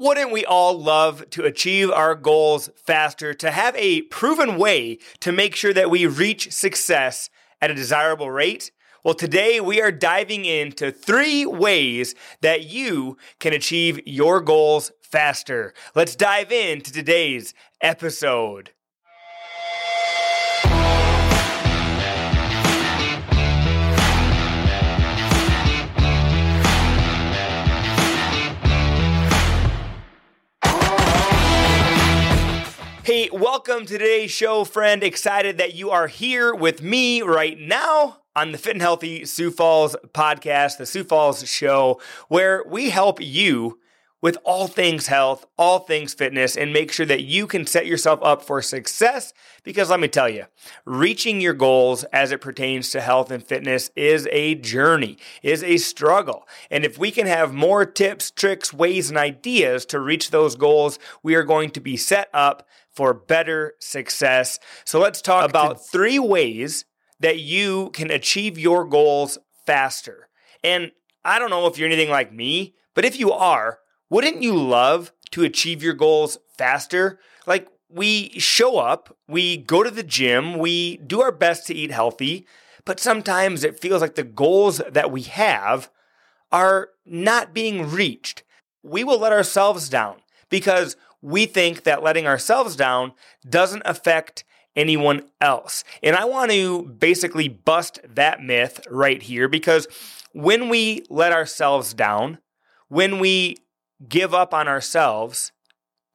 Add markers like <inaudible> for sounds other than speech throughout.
Wouldn't we all love to achieve our goals faster, to have a proven way to make sure that we reach success at a desirable rate? Well, today we are diving into three ways that you can achieve your goals faster. Let's dive into today's episode. Hey, welcome to today's show, friend. Excited that you are here with me right now on the Fit and Healthy Sioux Falls podcast, the Sioux Falls show, where we help you with all things health, all things fitness, and make sure that you can set yourself up for success. Because let me tell you, reaching your goals as it pertains to health and fitness is a journey, is a struggle. And if we can have more tips, tricks, ways, and ideas to reach those goals, we are going to be set up for better success. So let's talk about three ways that you can achieve your goals faster. And I don't know if you're anything like me, but if you are, wouldn't you love to achieve your goals faster? Like we show up, we go to the gym, we do our best to eat healthy, but sometimes it feels like the goals that we have are not being reached. We will let ourselves down because we think that letting ourselves down doesn't affect anyone else. And I want to basically bust that myth right here because when we let ourselves down, when we give up on ourselves,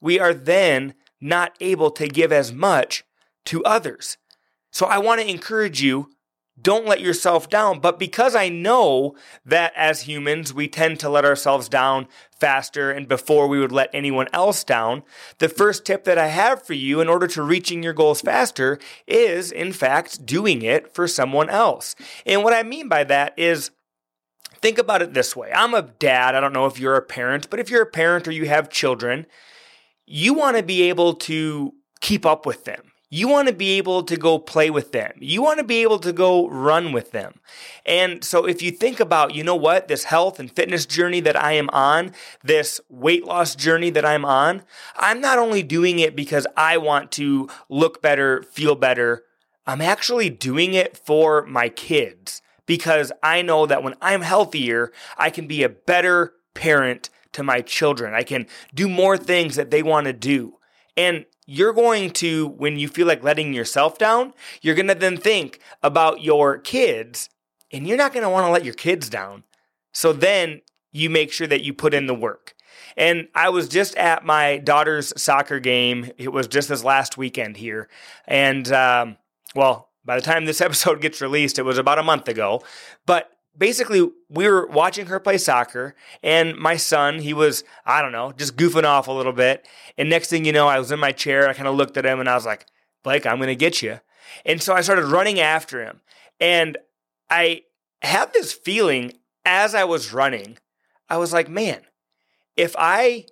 we are then not able to give as much to others. So I want to encourage you don't let yourself down. But because I know that as humans, we tend to let ourselves down faster and before we would let anyone else down, the first tip that I have for you in order to reaching your goals faster is, in fact, doing it for someone else. And what I mean by that is, think about it this way. I'm a dad. I don't know if you're a parent, but if you're a parent or you have children, you want to be able to keep up with them. You want to be able to go play with them. You want to be able to go run with them. And so if you think about, you know what, this health and fitness journey that I am on, this weight loss journey that I'm on, I'm not only doing it because I want to look better, feel better, I'm actually doing it for my kids because I know that when I'm healthier, I can be a better parent to my children. I can do more things that they want to do. And you're going to, when you feel like letting yourself down, you're going to then think about your kids and you're not going to want to let your kids down. So then you make sure that you put in the work. And I was just at my daughter's soccer game. It was just this last weekend here. And, um, well, by the time this <laughs> episode gets released, it was about a month ago. But basically we were watching her play soccer and my son he was i don't know just goofing off a little bit. And next thing you know i was in my chair i kind of looked at him and i was like blake i'm going to get you. And so i started running after him. And i had this feeling as i was running i was like man if i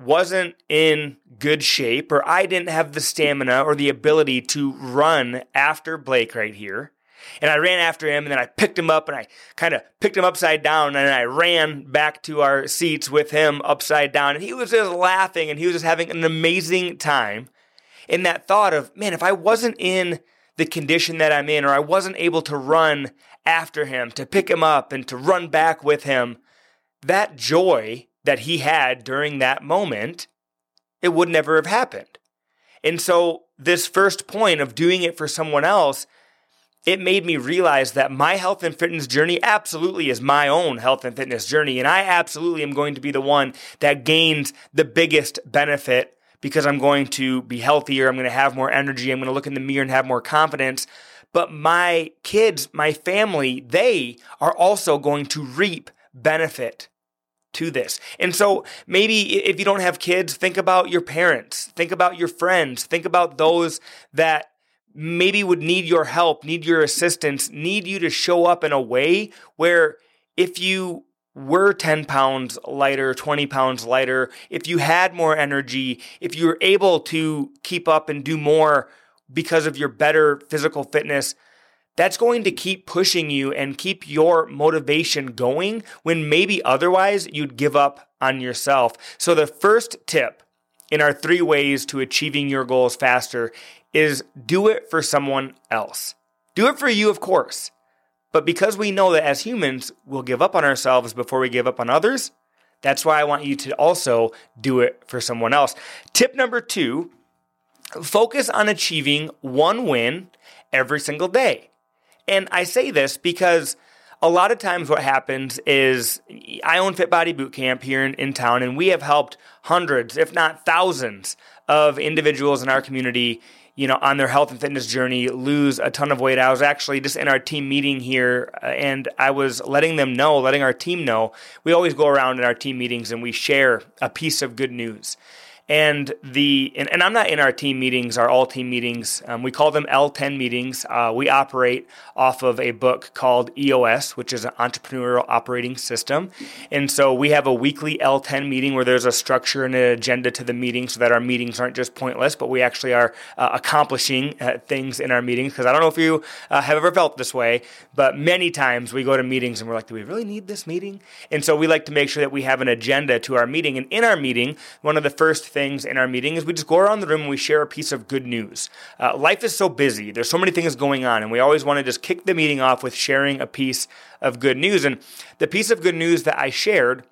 wasn't in good shape or i didn't have the stamina or the ability to run after blake right here and I ran after him and then I picked him up and I kind of picked him upside down and I ran back to our seats with him upside down. And he was just laughing and he was just having an amazing time in that thought of, man, if I wasn't in the condition that I'm in or I wasn't able to run after him, to pick him up and to run back with him, that joy that he had during that moment, it would never have happened. And so, this first point of doing it for someone else it made me realize that my health and fitness journey absolutely is my own health and fitness journey. And I absolutely am going to be the one that gains the biggest benefit because I'm going to be healthier. I'm going to have more energy. I'm going to look in the mirror and have more confidence. But my kids, my family, they are also going to reap benefit to this. And so maybe if you don't have kids, think about your parents, think about your friends, think about those that maybe would need your help, need your assistance, need you to show up in a way where if you were 10 pounds lighter, 20 pounds lighter, if you had more energy, if you were able to keep up and do more because of your better physical fitness, that's going to keep pushing you and keep your motivation going when maybe otherwise you'd give up on yourself. So, the first tip in our three ways to achieving your goals faster is do it for someone else. Do it for you, of course. But because we know that as humans, we'll give up on ourselves before we give up on others, that's why I want you to also do it for someone else. Tip number two focus on achieving one win every single day. And I say this because a lot of times what happens is I own Fit Body Boot Camp here in, in town, and we have helped hundreds, if not thousands, of individuals in our community you know, on their health and fitness journey, lose a ton of weight. I was actually just in our team meeting here, uh, and I was letting them know, letting our team know. We always go around in our team meetings and we share a piece of good news. And the and, and, I'm not in our team meetings, our all team meetings. Um, we call them L10 meetings. Uh, we operate off of a book called EOS, which is an entrepreneurial operating system. And so we have a weekly L10 meeting where there's a structure and an agenda to the meeting, so that our meetings aren't just pointless, but we actually are uh, accomplishing uh, things in our meetings. Because I don't know if you uh, have ever felt this way, but many times we go to meetings and we're like, do we really need this meeting? And so we like to make sure that we have an agenda to our meeting. And in our meeting, one of the first things things in our meeting is we just go around the room and we share a piece of good news. Uh, life is so busy, there's so many things going on, and we always want to just kick the meeting off with sharing a piece of good news. And the piece of good news that I shared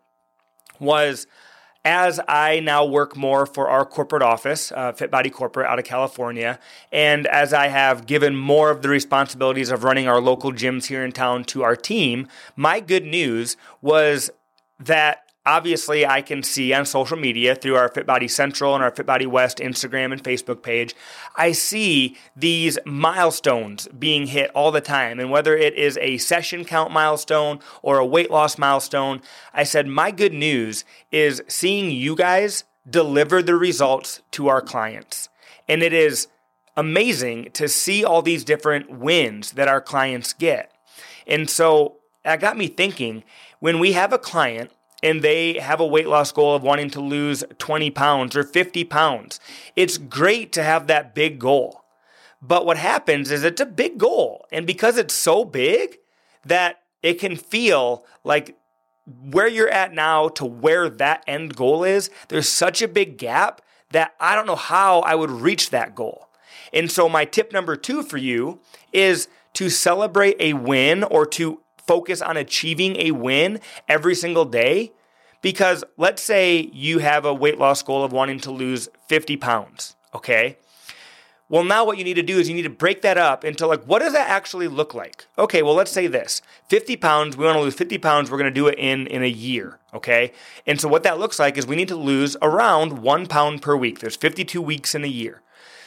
was as I now work more for our corporate office, uh, Fit Body Corporate out of California, and as I have given more of the responsibilities of running our local gyms here in town to our team, my good news was that obviously I can see on social media through our Fit Body Central and our Fit Body West Instagram and Facebook page, I see these milestones being hit all the time. And whether it is a session count milestone or a weight loss milestone, I said, my good news is seeing you guys deliver the results to our clients. And it is amazing to see all these different wins that our clients get. And so that got me thinking when we have a client and they have a weight loss goal of wanting to lose 20 pounds or 50 pounds. It's great to have that big goal. But what happens is it's a big goal. And because it's so big that it can feel like where you're at now to where that end goal is, there's such a big gap that I don't know how I would reach that goal. And so, my tip number two for you is to celebrate a win or to focus on achieving a win every single day. Because let's say you have a weight loss goal of wanting to lose 50 pounds, okay? Well, now what you need to do is you need to break that up into like, what does that actually look like? Okay, well, let's say this 50 pounds, we want to lose 50 pounds, we're going to do it in, in a year, okay? And so what that looks like is we need to lose around one pound per week. There's 52 weeks in a year.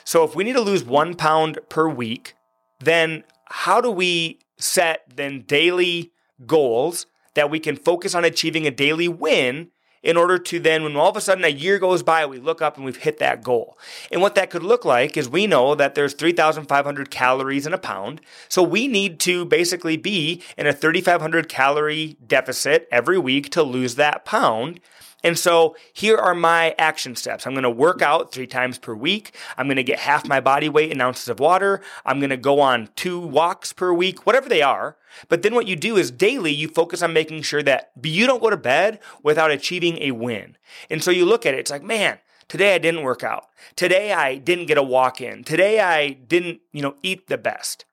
So if we need to lose one pound per week, then how do we set then daily goals that we can focus on achieving a daily win in order to then, when all of a sudden a year goes by, we look up and we've hit that goal. And what that could look like is we know that there's 3,500 calories in a pound. So we need to basically be in a 3,500 calorie deficit every week to lose that pound. And so here are my action steps. I'm going to work out three times per week. I'm going to get half my body weight in ounces of water. I'm going to go on two walks per week, whatever they are. But then what you do is daily, you focus on making sure that you don't go to bed without achieving a win. And so you look at it, it's like, man, today I didn't work out. Today I didn't get a walk in. Today I didn't, you know, eat the best.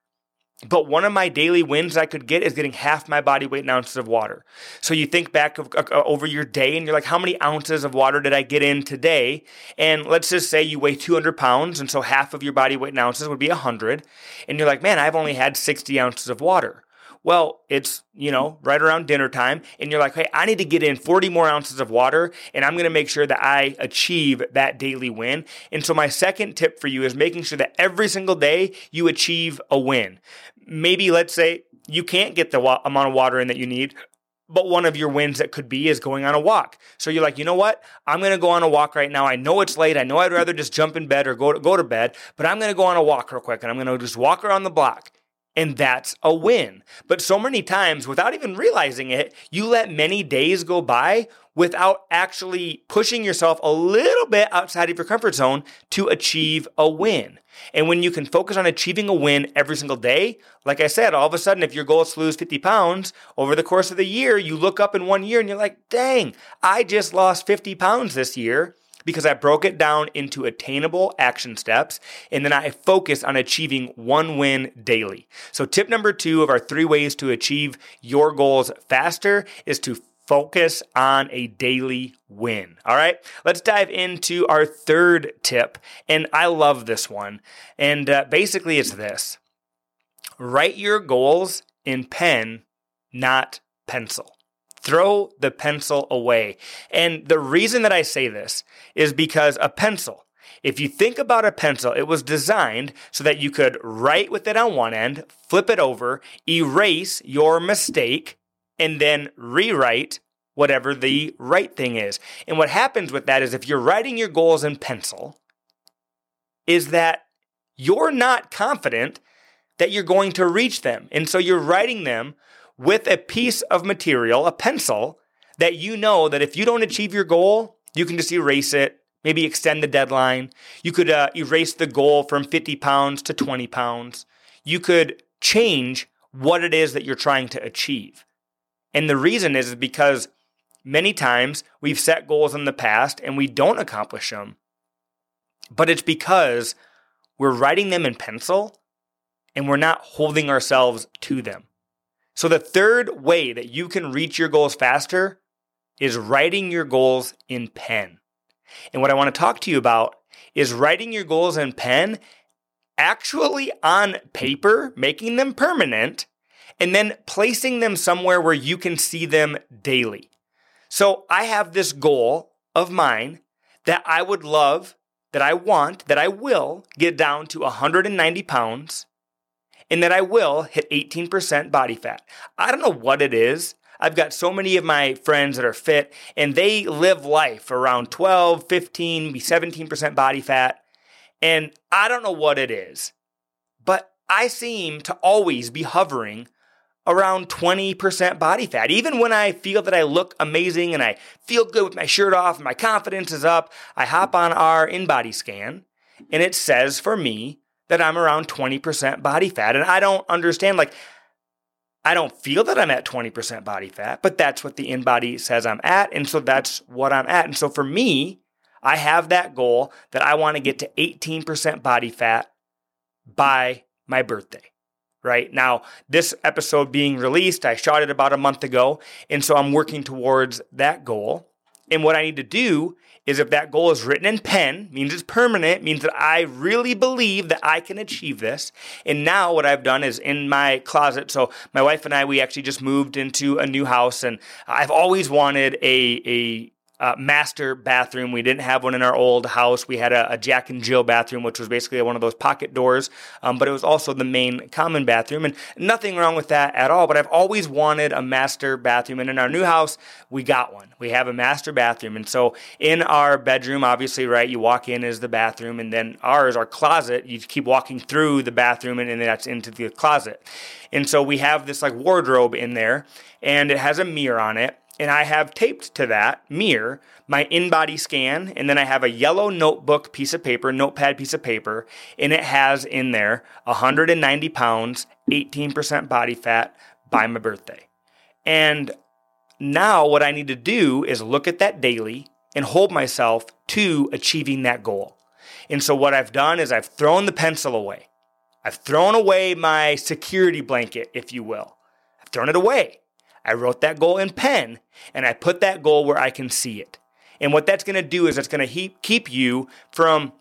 But one of my daily wins I could get is getting half my body weight in ounces of water. So you think back of, uh, over your day and you're like, how many ounces of water did I get in today? And let's just say you weigh 200 pounds, and so half of your body weight in ounces would be 100. And you're like, man, I've only had 60 ounces of water. Well, it's, you know, right around dinner time, and you're like, hey, I need to get in 40 more ounces of water, and I'm gonna make sure that I achieve that daily win. And so, my second tip for you is making sure that every single day you achieve a win. Maybe, let's say, you can't get the wa- amount of water in that you need, but one of your wins that could be is going on a walk. So you're like, you know what? I'm going to go on a walk right now. I know it's late. I know I'd rather just jump in bed or go to, go to bed, but I'm going to go on a walk real quick and I'm going to just walk around the block. And that's a win. But so many times, without even realizing it, you let many days go by without actually pushing yourself a little bit outside of your comfort zone to achieve a win. And when you can focus on achieving a win every single day, like I said, all of a sudden, if your goal is to lose 50 pounds over the course of the year, you look up in one year and you're like, dang, I just lost 50 pounds this year because I broke it down into attainable action steps and then I focus on achieving one win daily. So, tip number two of our three ways to achieve your goals faster is to focus on a daily win. All right, let's dive into our third tip. And I love this one. And uh, basically, it's this write your goals in pen, not pencil. Throw the pencil away. And the reason that I say this is because a pencil, if you think about a pencil, it was designed so that you could write with it on one end, flip it over, erase your mistake, and then rewrite whatever the right thing is. And what happens with that is if you're writing your goals in pencil, is that you're not confident that you're going to reach them. And so you're writing them with a piece of material, a pencil, that you know that if you don't achieve your goal, you can just erase it, maybe extend the deadline. You could uh, erase the goal from 50 pounds to 20 pounds. You could change what it is that you're trying to achieve. And the reason is because many times we've set goals in the past and we don't accomplish them. But it's because we're writing them in pencil and we're not holding ourselves to them. So, the third way that you can reach your goals faster is writing your goals in pen. And what I want to talk to you about is writing your goals in pen actually on paper, making them permanent, and then placing them somewhere where you can see them daily. So, I have this goal of mine that I would love, that I want, that I will get down to 190 pounds and that I will hit 18% body fat. I don't know what it is. I've got so many of my friends that are fit and they live life around 12, 15, maybe 17% body fat. And I don't know what it is, but I seem to always be hovering around 20% body fat. Even when I feel that I look amazing and I feel good with my shirt off and my confidence is up, I hop on our InBody scan and it says for me that I'm around 20% body fat. And I don't understand, like, I don't feel that I'm at 20% body fat, but that's what the InBody says I'm at. And so that's what I'm at. And so for me, I have that goal that I want to get to 18% body fat by my birthday. Right now, this episode being released, I shot it about a month ago. And so I'm working towards that goal. And what I need to do is if that goal is written in pen, means it's permanent, means that I really believe that I can achieve this. And now what I've done is in my closet. So my wife and I, we actually just moved into a new house, and I've always wanted a a uh, master bathroom. We didn't have one in our old house. We had a, a Jack and Jill bathroom, which was basically one of those pocket doors, um, but it was also the main common bathroom. And nothing wrong with that at all. But I've always wanted a master bathroom. And in our new house, we got one. We have a master bathroom. And so in our bedroom, obviously, right, you walk in is the bathroom. And then ours, our closet, you keep walking through the bathroom and, then that's into the closet. And so we have this like wardrobe in there and it has a mirror on it and I have taped to that mirror my InBody scan, and then I have a yellow notebook piece of paper, notepad piece of paper, and it has in there 190 pounds, 18% body fat by my birthday. And now what I need to do is look at that daily and hold myself to achieving that goal. And so what I've done is I've thrown the pencil away. I've thrown away my security blanket, if you will. I've thrown it away. I wrote that goal in pen and I put that goal where I can see it. And what that's going to do is it's going to keep you from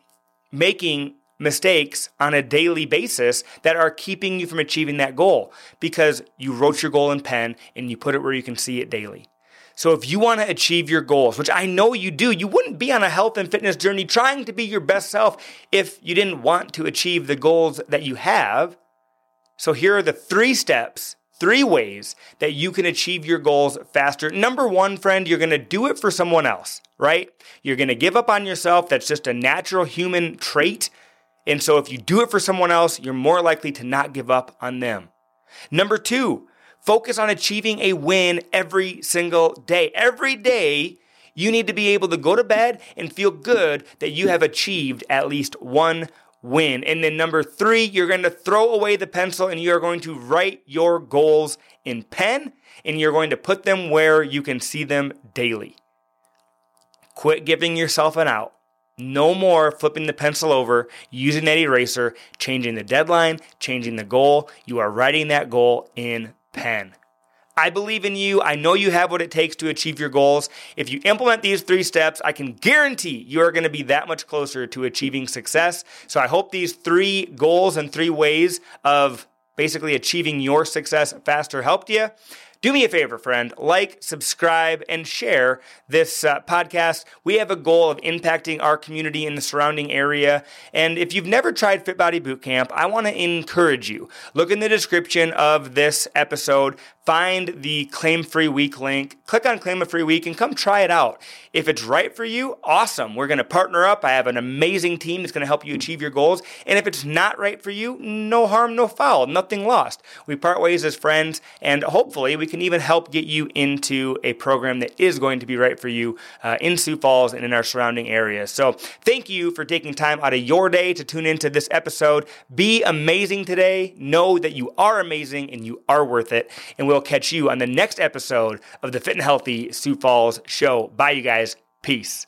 making mistakes on a daily basis that are keeping you from achieving that goal because you wrote your goal in pen and you put it where you can see it daily. So if you want to achieve your goals, which I know you do, you wouldn't be on a health and fitness journey trying to be your best self if you didn't want to achieve the goals that you have. So here are the three steps Three ways that you can achieve your goals faster. Number one, friend, you're to do it for someone else, right? You're to give up on yourself. That's just a natural human trait. And so if you do it for someone else, you're more likely to not give up on them. Number two, focus on achieving a win every single day. Every day, you need to be able to go to bed and feel good that you have achieved at least one win. And then number three, you're going to throw away the pencil and you're going to write your goals in pen and you're going to put them where you can see them daily. Quit giving yourself an out. No more flipping the pencil over, using that eraser, changing the deadline, changing the goal. You are writing that goal in pen. I believe in you. I know you have what it takes to achieve your goals. If you implement these three steps, I can guarantee you are going to be that much closer to achieving success. So I hope these three goals and three ways of basically achieving your success faster helped you. Do me a favor, friend, like, subscribe, and share this uh, podcast. We have a goal of impacting our community in the surrounding area. And if you've never tried Fit Body Bootcamp, I want to encourage you. Look in the description of this episode find the claim free week link, click on claim a free week, and come try it out. If it's right for you, awesome. We're going to partner up. I have an amazing team that's going to help you achieve your goals. And if it's not right for you, no harm, no foul, nothing lost. We part ways as friends, and hopefully we can even help get you into a program that is going to be right for you uh, in Sioux Falls and in our surrounding areas. So thank you for taking time out of your day to tune into this episode. Be amazing today. Know that you are amazing and you are worth it. And we'll catch you on the next episode of the Fit and Healthy Sioux Falls show. Bye, you guys. Peace.